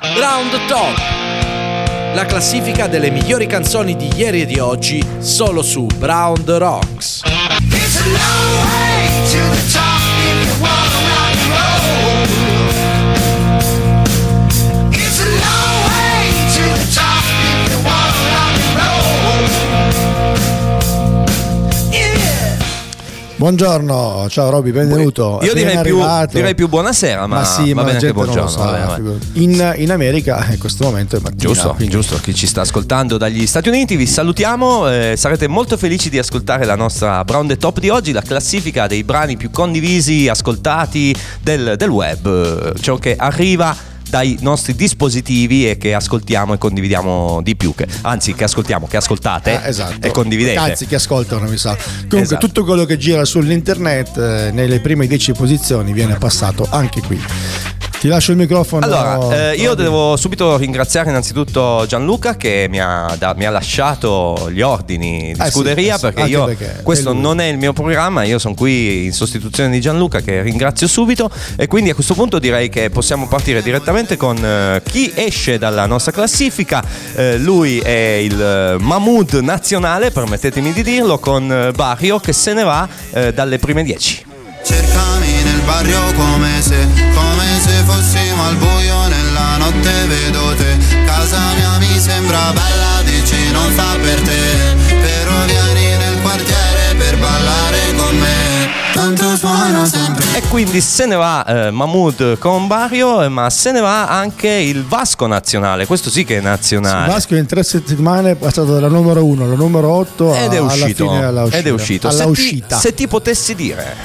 Round Top. La classifica delle migliori canzoni di ieri e di oggi solo su Brown Rocks. It's a long way to the top if you wanna Buongiorno, ciao Roby, benvenuto. Io direi più, direi più buonasera, ma, Ma sì, va ma bene anche buongiorno. sa, vabbè, vabbè. in, in America in questo momento è mattina. Giusto, quindi- giusto, chi ci sta ascoltando dagli Stati Uniti vi salutiamo, eh, sarete molto felici di ascoltare la nostra Brown the Top di oggi, la classifica dei brani più condivisi, ascoltati del, del web, eh, ciò che arriva dai nostri dispositivi e che ascoltiamo e condividiamo di più, che- anzi che ascoltiamo, che ascoltate Ah, esatto. e condividete. Cazzi che ascoltano, mi sa. Comunque, Esatto. tutto quello che gira sull'internet eh, nelle prime 10 posizioni viene passato anche qui. Ti lascio il microfono. Allora, eh, io devo subito ringraziare innanzitutto Gianluca che mi ha, da- mi ha lasciato gli ordini di Eh scuderia eh sì, perché io perché questo è non è il mio programma, io sono qui in sostituzione di Gianluca che ringrazio subito e quindi a questo punto direi che possiamo partire direttamente con eh, chi esce dalla nostra classifica. Eh, lui è il eh, Mahmood nazionale, permettetemi di dirlo, con eh, Barrio che se ne va eh, dalle prime 10. Cercami nel barrio come se, come se fossimo al buio nella notte vedo te Casa mia mi sembra bella, dici non fa per te Però vieni nel quartiere per ballare con me Tanto suono sempre E quindi se ne va eh, Mahmood con Barrio, eh, ma se ne va anche il Vasco nazionale. Questo sì che è nazionale. Vasco in tre settimane è passato dalla numero 1 alla numero 8 ed è alla uscito. fine alla uscita. Ed è uscito. Alla se, ti, uscita. se ti potessi dire,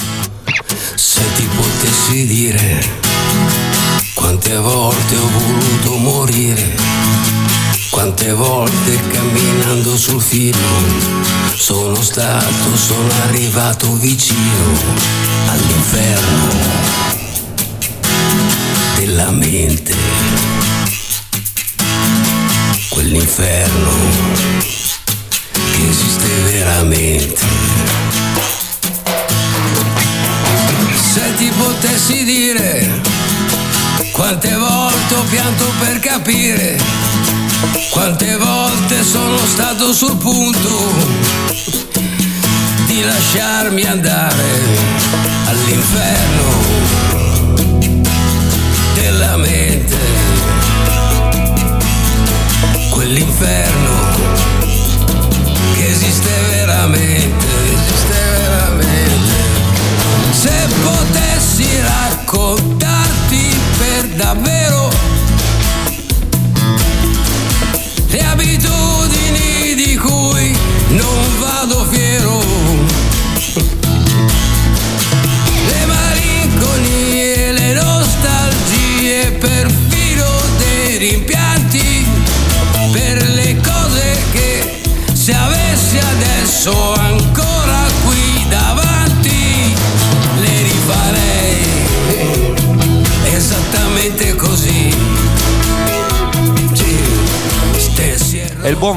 Se ti potessi dire quante volte ho voluto morire, quante volte camminando sul filo sono stato, sono arrivato vicino all'inferno della mente, quell'inferno che esiste veramente. Ti potessi dire quante volte ho pianto per capire, quante volte sono stato sul punto di lasciarmi andare all'inferno della mente, quell'inferno che esiste veramente,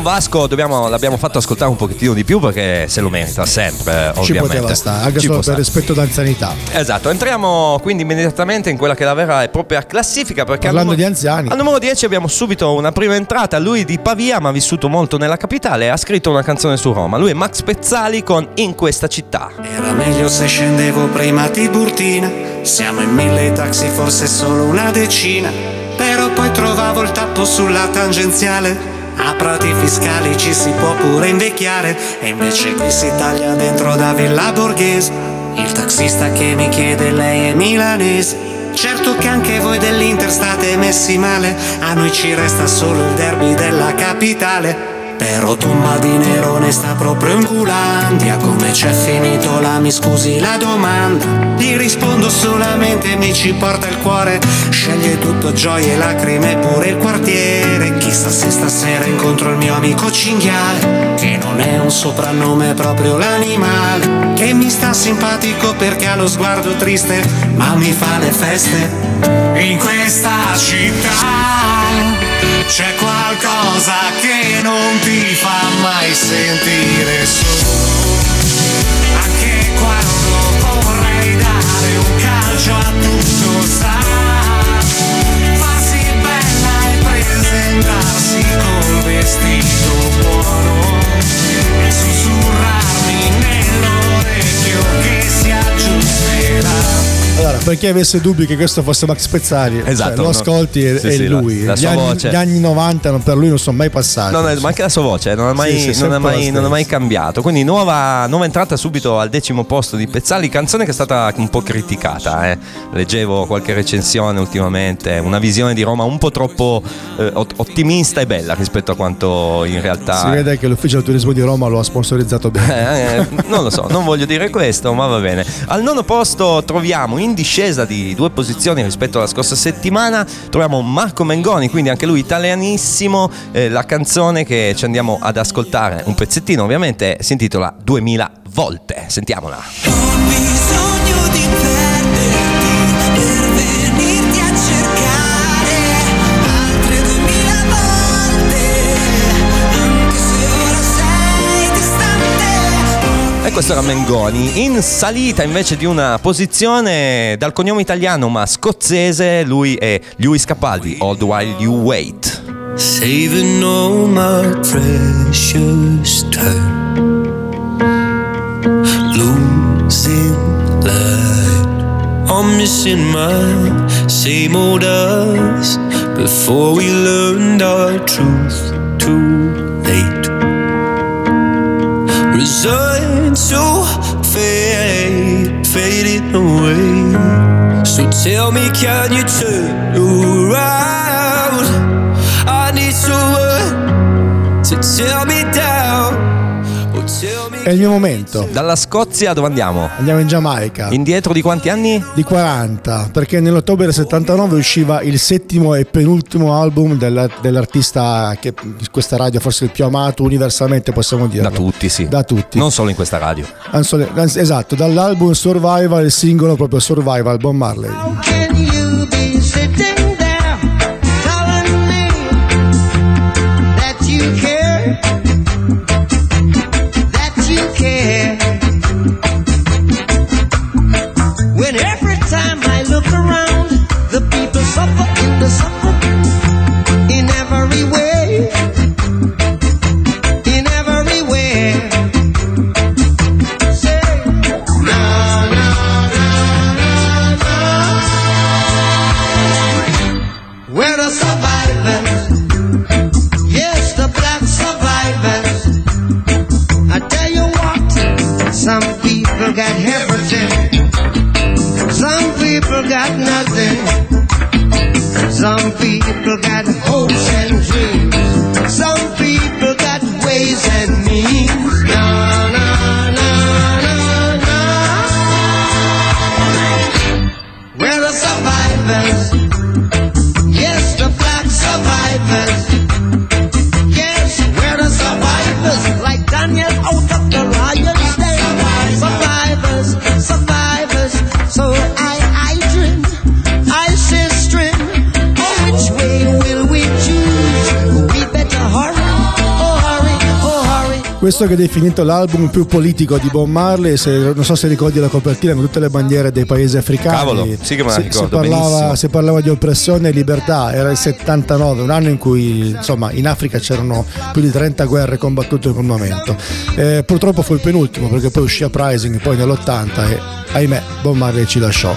Vasco dobbiamo- l'abbiamo fatto ascoltare un pochettino di più perché se lo merita sempre, Ci ovviamente. poteva stare, anche Ci solo per stare. rispetto d'anzianità. Esatto, entriamo quindi immediatamente in quella che è la vera e propria classifica perché Parlando al di numero- anziani. Al numero 10 abbiamo subito una prima entrata, lui di Pavia ma ha vissuto molto nella capitale ha scritto una canzone su Roma. Lui è Max Pezzali con In questa città. Era meglio se scendevo prima a Tiburtina. Siamo in mille taxi, forse solo una decina. Però poi trovavo il tappo sulla tangenziale. A prati fiscali ci si può pure invecchiare. E invece qui si taglia dentro da Villa Borghese. Il taxista che mi chiede lei è milanese. Certo che anche voi dell'Inter state messi male. A noi ci resta solo il derby della capitale. Però Tomba di Nerone sta proprio in Culandia. Come c'è finito la mi scusi la domanda? Gli rispondo solamente mi ci porta il cuore. Sceglie tutto gioie, lacrime pure il quartiere. Chissà se stasera incontro il mio amico cinghiale Che non è un soprannome, è proprio l'animale. Che mi sta simpatico perché ha lo sguardo triste Ma mi fa le feste In questa città c'è qualcosa che non ti fa mai sentire su. Anche quando vorrei dare un calcio a tutto sta. Farsi bella e presentarsi col vestito buono. E sussurrarmi nell'orecchio che si aggiusterà per chi avesse dubbi che questo fosse Max Pezzari, cioè, Esatto, lo no. ascolti e Sì, è sì, la- lui. la gli, sua anni, voce. gli anni 90 non- per lui non sono mai passati. No, no, ma anche la sua voce non ha mai, Sì, non ha mai- la non ha mai cambiato. Quindi nuova, nuova entrata subito al decimo posto di Pezzali, canzone che è stata un po' criticata. eh. Leggevo qualche recensione ultimamente, una visione di Roma un po' troppo eh, ot- ottimista e bella rispetto a quanto in realtà... Si vede che l'ufficio del turismo di Roma lo ha sponsorizzato bene. Eh, eh, non lo so, non voglio dire questo, ma va bene. Al nono posto troviamo in discesa di due posizioni rispetto alla scorsa settimana, troviamo Marco Mengoni, quindi anche lui italianissimo, eh, la canzone che ci andiamo ad ascoltare, un pezzettino ovviamente, si intitola 2000 volte. Sentiamola. Ho questo era Mengoni. In salita invece di una posizione dal cognome italiano ma scozzese, lui è Lewis Capaldi, All the While You Wait. Saving all my precious time, losing light. I'm missing my same old us before we learned our truth too late. Resigned to fade, fading away. So tell me, can you turn around? I need someone to tear me down. È il mio momento. Dalla Scozia dove andiamo? Andiamo in Giamaica. Indietro di quanti anni? di 40 perché nell'ottobre del 79 usciva il settimo e penultimo album della- dell'artista che questa radio forse il più amato universalmente possiamo dire Da tutti, sì. da tutti Non solo in questa radio. Esatto dall'album Survival il singolo proprio Survival Bob Marley questo che è definito l'album più politico di Bob Marley se, non so se ricordi la copertina con tutte le bandiere dei paesi africani. Cavolo, sì che me la Si- ricordo si parlava, si parlava di oppressione e libertà era il 79 un anno in cui insomma in Africa c'erano più di 30 guerre combattute in quel momento. Eh, purtroppo fu il penultimo perché poi uscì Uprising poi nell'80 e ahimè Bob Marley ci lasciò.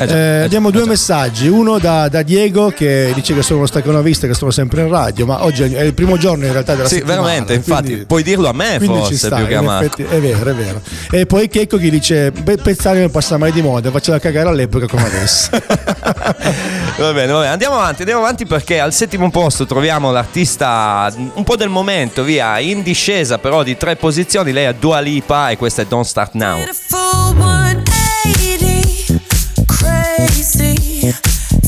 Eh già, Eh, eh già, abbiamo eh due già. messaggi uno da, da Diego che dice che sono uno staccanovista che sono sempre in radio ma oggi è il primo giorno in realtà della Sì, settimana veramente, infatti, puoi dirlo a me quindi forse ci sta, più che a Marco. effetti, è vero, è vero. E poi Checco che dice: "Beh, Pezzali non passa mai di moda, faceva cagare all'epoca come adesso. Va bene, va bene, andiamo avanti, andiamo avanti perché al settimo posto troviamo l'artista un po' del momento, via, in discesa però di tre posizioni, lei è Dua Lipa e questa è Don't Start Now. Beautiful 180, crazy.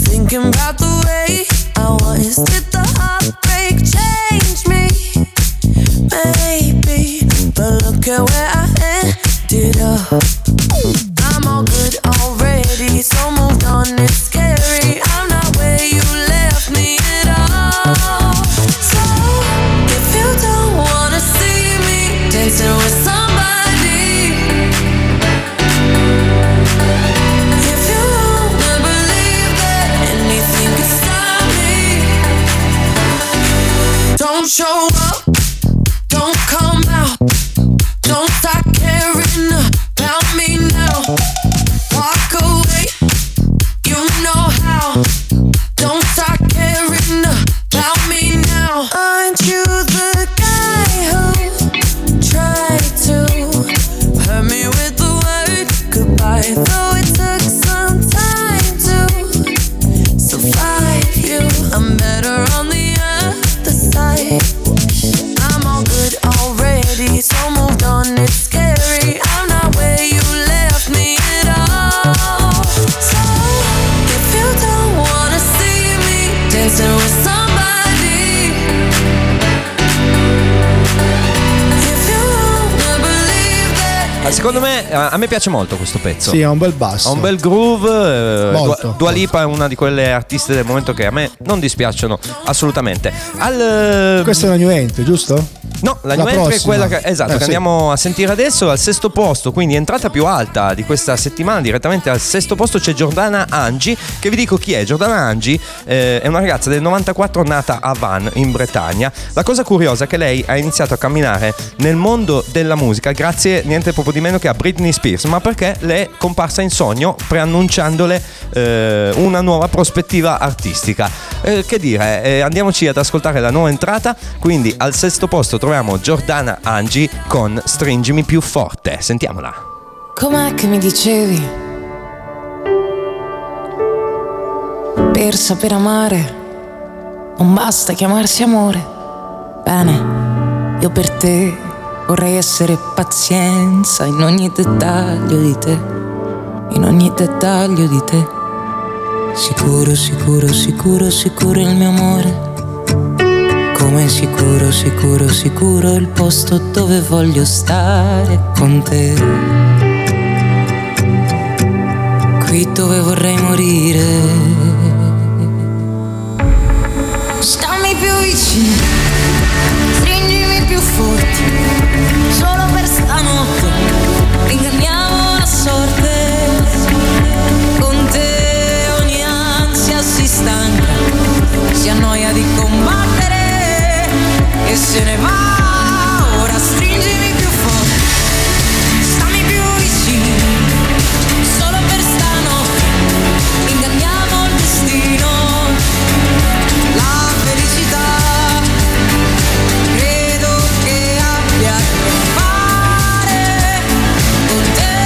Thinking about the way I was. Did the Oh. Secondo me, a me piace molto questo pezzo. Sì, ha un bel basso. Ha un bel groove. eh, Molto. Dua, Lipa è una di quelle artiste del momento che a me non dispiacciono assolutamente. Al, Questa è una new entry, giusto? No, la, La new entry è quella che, esatto, Eh, che sì. andiamo a sentire adesso al sesto posto, quindi entrata più alta di questa settimana, direttamente al sesto posto c'è Giordana Angi, che vi dico chi è. Giordana Angi eh, è una ragazza del 94 nata a Van in Bretagna. La cosa curiosa è che lei ha iniziato a camminare nel mondo della musica grazie niente proprio di meno che a Britney Spears, ma perché le è comparsa in sogno preannunciandole eh, una nuova prospettiva artistica. Eh, che dire, eh, andiamoci ad ascoltare la nuova entrata, quindi al sesto posto troviamo Giordana Angi con Stringimi più forte, sentiamola. Com'è che mi dicevi? Per saper amare non basta chiamarsi amore. Bene, io per te vorrei essere pazienza in ogni dettaglio di te, in ogni dettaglio di te. Sicuro, sicuro, sicuro, sicuro il mio amore. Come sicuro, sicuro, sicuro il posto dove voglio stare con te. Qui dove vorrei morire. Stammi più vicino, stringimi più forte, solo per stanotte, inganniamo la sorte. Con te ogni ansia si stanca, si annoia di combattere e se ne va. Ora stringimi più forte, stammi più vicino, solo per stanotte, inganniamo il destino. La felicità credo che abbia a che fare con te.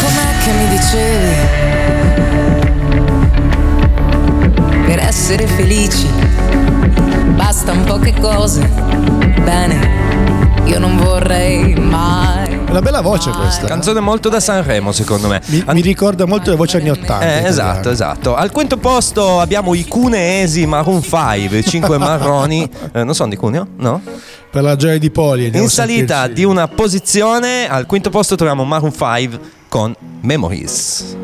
Com'è che mi dicevi? Per essere felici bastano poche cose. Bene, io non vorrei mai. Una bella voce questa. Canzone molto da Sanremo secondo me. Mi, mi ricorda molto le voci anni 80. Eh, esatto, italiane. esatto. Al quinto posto abbiamo i cuneesi Maroon 5, 5 marroni. Eh, non sono di Cuneo? No? Per la gioia di Poli. In salita sentirci. di una posizione, al quinto posto troviamo Maroon 5 con Memories.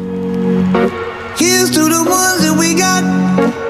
Here's to the ones that we got.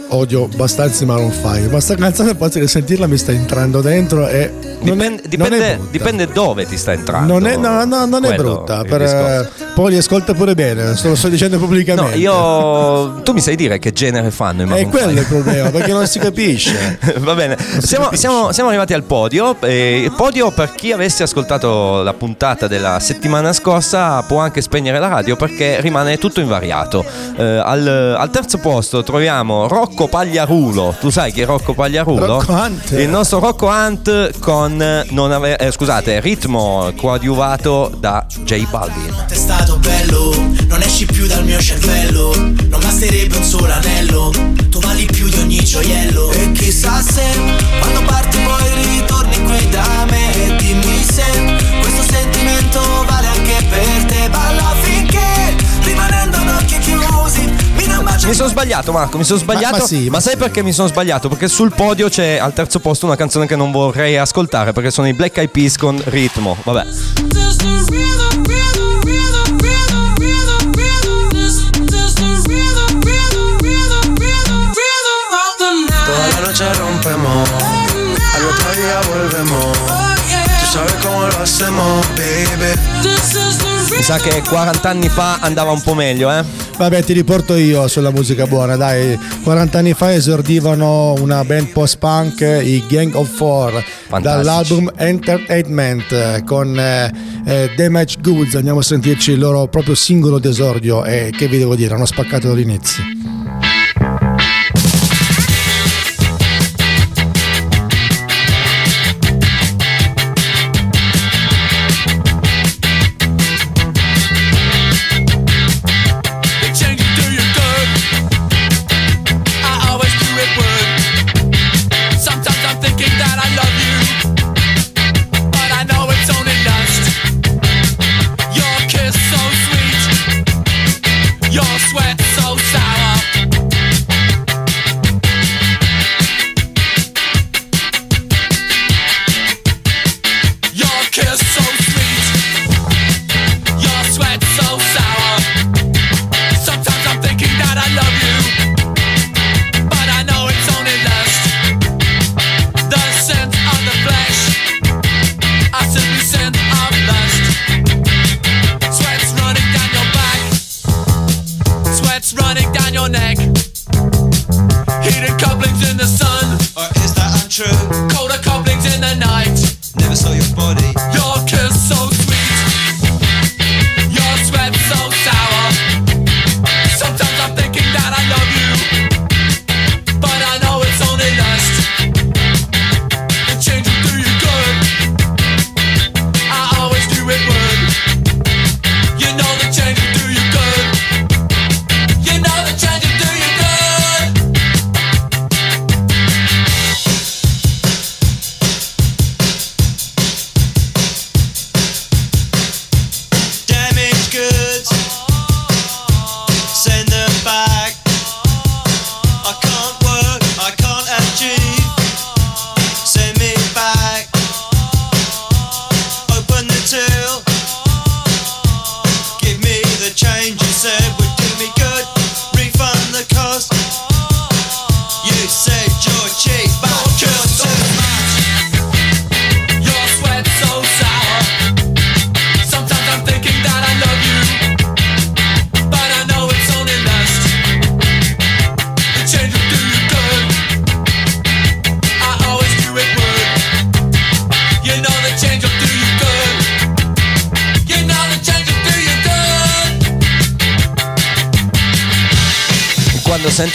odio abbastanza Maroon 5, ma sta canzone, a parte di sentirla, mi sta entrando dentro e. Dipende, è dipende, dipende dove ti sta entrando. Non è, no, no, non è brutta. per- può Poli ascolta pure bene, lo sto dicendo No, pubblicamente. io. Tu mi sai dire che genere fanno i È Maroon quello five? il problema, perché non si capisce. Va bene, siamo, siamo- siamo arrivati al podio. eh, Il podio per chi avesse ascoltato la puntata della settimana scorsa può anche spegnere la radio perché rimane tutto invariato. Eh, al, al terzo posto troviamo Rocco Pagliarulo. Tu sai chi è Rocco Pagliarulo? Rocco Hunt. Il nostro Rocco Hunt con non ave- eh, scusate, ritmo coadiuvato da J Balvin. È stato bello, non esci più dal mio cervello. Non basterebbe un solo anello. Tu vali più di ogni gioiello. E chissà se quando parti poi ritorni qui da me. E dimmi se questo sentimento vale anche per te. Balla finché rimanendo ad occhi chiusi Mi sono sbagliato Marco, mi sono sbagliato. ma sì, ma sai perché mi sono sbagliato? Perché sul podio c'è al terzo posto una canzone che non vorrei ascoltare perché sono i Black Eyed Peas con ritmo. Vabbè. Sa che 40 anni fa andava un po' meglio, eh? Vabbè, ti riporto io sulla musica buona, dai. 40 anni fa esordivano una band post-punk, i Gang of Four, dall'album Entertainment eh, con eh, eh, Damage Goods. Andiamo a sentirci il loro proprio singolo d'esordio e che vi devo dire, hanno spaccato dall'inizio. every word.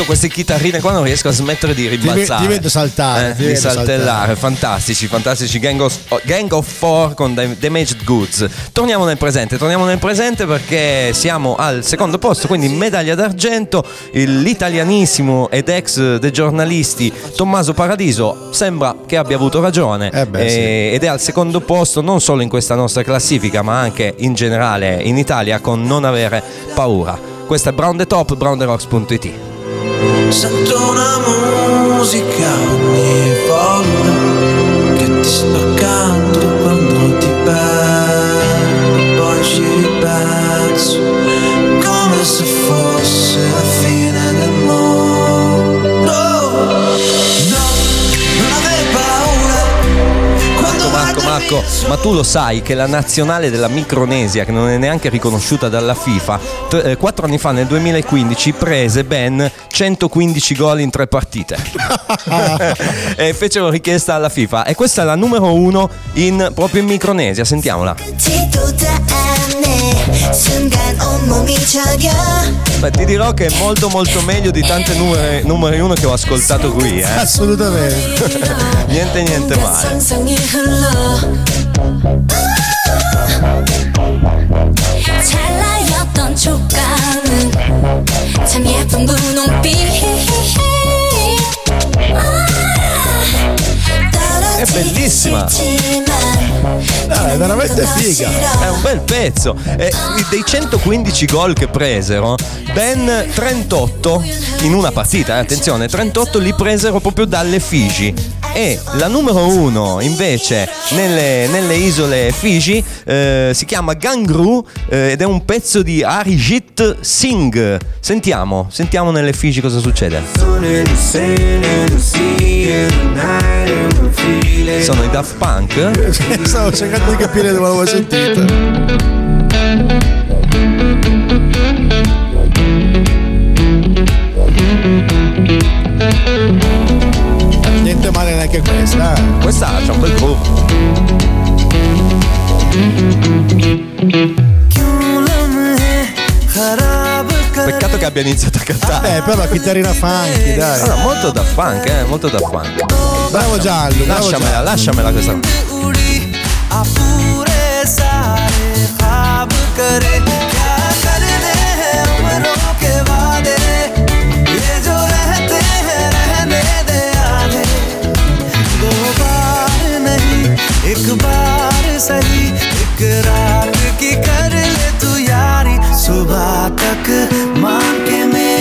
Queste chitarrine qua non riesco a smettere di ve- ribalzare. ti vedo saltare, Eh, ti di vedo saltellare. saltare. Fantastici, fantastici. Gang of, Gang of Four con Dam- Damaged Goods. Torniamo nel presente, torniamo nel presente perché siamo al secondo posto, quindi medaglia d'argento. L'italianissimo ed ex dei giornalisti Tommaso Paradiso sembra che abbia avuto ragione. Eh beh, Eh, sì. Ed è al secondo posto non solo in questa nostra classifica, ma anche in generale in Italia con Non avere paura. Questa è Brown the Top, browntherocks.it. Sento una musica ogni volta che ti sto Marco, Ma tu lo sai che la nazionale della Micronesia, che non è neanche riconosciuta dalla FIFA, t- eh, quattro anni fa, nel 2015, prese ben 115 gol in tre partite. e fecero richiesta alla FIFA. E questa è la numero uno in, proprio in Micronesia. Sentiamola. 지도도 않네 순간 온몸이 저겨 Beh, ti dirò che è molto molto meglio di tante numeri, numeri uno che ho ascoltato qui, eh. Assolutamente. niente niente male. 상상이 흘러 찰나였던 촉감은 참 예쁜 분홍빛 È bellissima. Ah, è veramente figa. È un bel pezzo. E dei 115 gol che presero, ben 38 in una partita, eh, attenzione, 38 li presero proprio dalle Figi. E la numero uno invece nelle, nelle isole Figi eh, si chiama Gangru eh, ed è un pezzo di Arijit Singh. Sentiamo, sentiamo nelle Figi cosa succede. Sono i Daft Punk. Stavo cercando di capire dove l'avevo sentita. Niente male neanche questa. eh. Questa c'ha un bel groove. Abbia iniziato a cantare. Eh, però la chitarrina funky, dai. Allora, molto da funk, eh, molto da funk. Bravo Giallo, bravo Lasciamela, Giallo. lasciamela questa.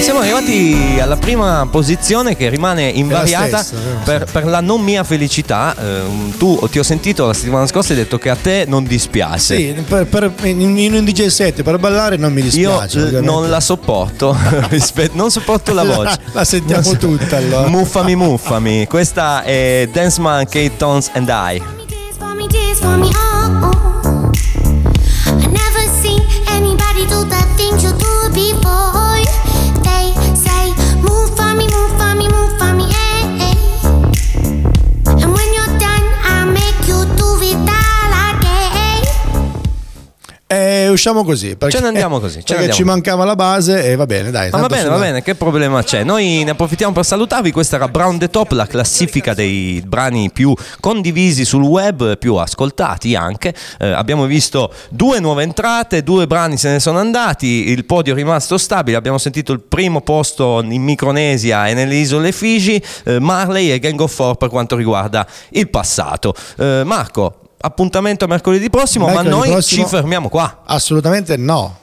Siamo arrivati alla prima posizione che rimane invariata stessa, per, per la non mia felicità. Eh, tu ti ho sentito la settimana scorsa e hai detto che a te non dispiace. Sì, per, per- in, un DJ set per ballare non mi Io dispiace. eh, ovviamente. non la sopporto, non sopporto la La- voce. la sentiamo Non so- tutta, allora. Muffami, muffami. Questa è Dance Man, Kate Tones and oh, oh. I usciamo così. Perché, Ce ne andiamo così, ce Perché ci mancava la base e va bene, dai. Ma va bene, va bene, che problema c'è? Noi ne approfittiamo per salutarvi. Questa era Brown the Top, la classifica dei brani più condivisi sul web, più ascoltati anche. Eh, abbiamo visto due nuove entrate, due brani se ne sono andati. Il podio è rimasto stabile. Abbiamo sentito il primo posto in Micronesia e nelle isole Figi, eh, Marley e Gang of Four per quanto riguarda il passato. Eh, Marco. Appuntamento a mercoledì prossimo, ma Mercoledì noi prossimo- ci fermiamo qua. Assolutamente no.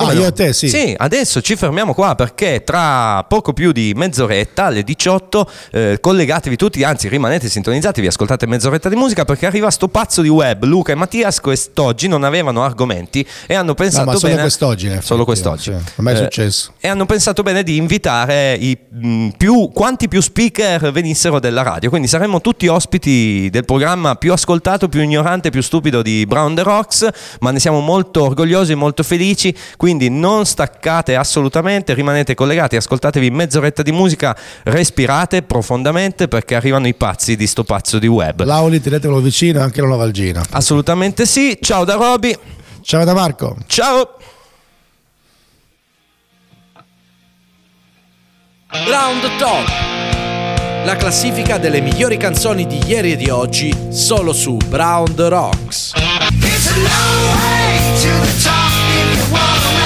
Come ah, no? io e te, sì. Sì, adesso ci fermiamo qua perché tra poco più di mezz'oretta, alle 18, eh, collegatevi tutti, anzi rimanete sintonizzati, vi ascoltate mezz'oretta di musica perché arriva sto pazzo di web. Luca e Mattias quest'oggi non avevano argomenti e hanno pensato ma solo bene... quest'oggi, effetti, Solo quest'oggi. sì. A me è Eh, successo. E hanno pensato bene di invitare i, mh, più, quanti più speaker venissero della radio. Quindi saremmo tutti ospiti del programma più ascoltato, più ignorante, più stupido di Brown the Rocks, ma ne siamo molto orgogliosi e molto felici. Quindi non staccate assolutamente, rimanete collegati, ascoltatevi mezz'oretta di musica, respirate profondamente perché arrivano i pazzi di sto pazzo di web. Lauli, tenetelo vicino anche la Novalgina. Assolutamente sì. Ciao da Roby. Ciao da Marco. Ciao. Round Top. La classifica delle migliori canzoni di ieri e di oggi solo su Brown the Rocks. It's a long way to the top.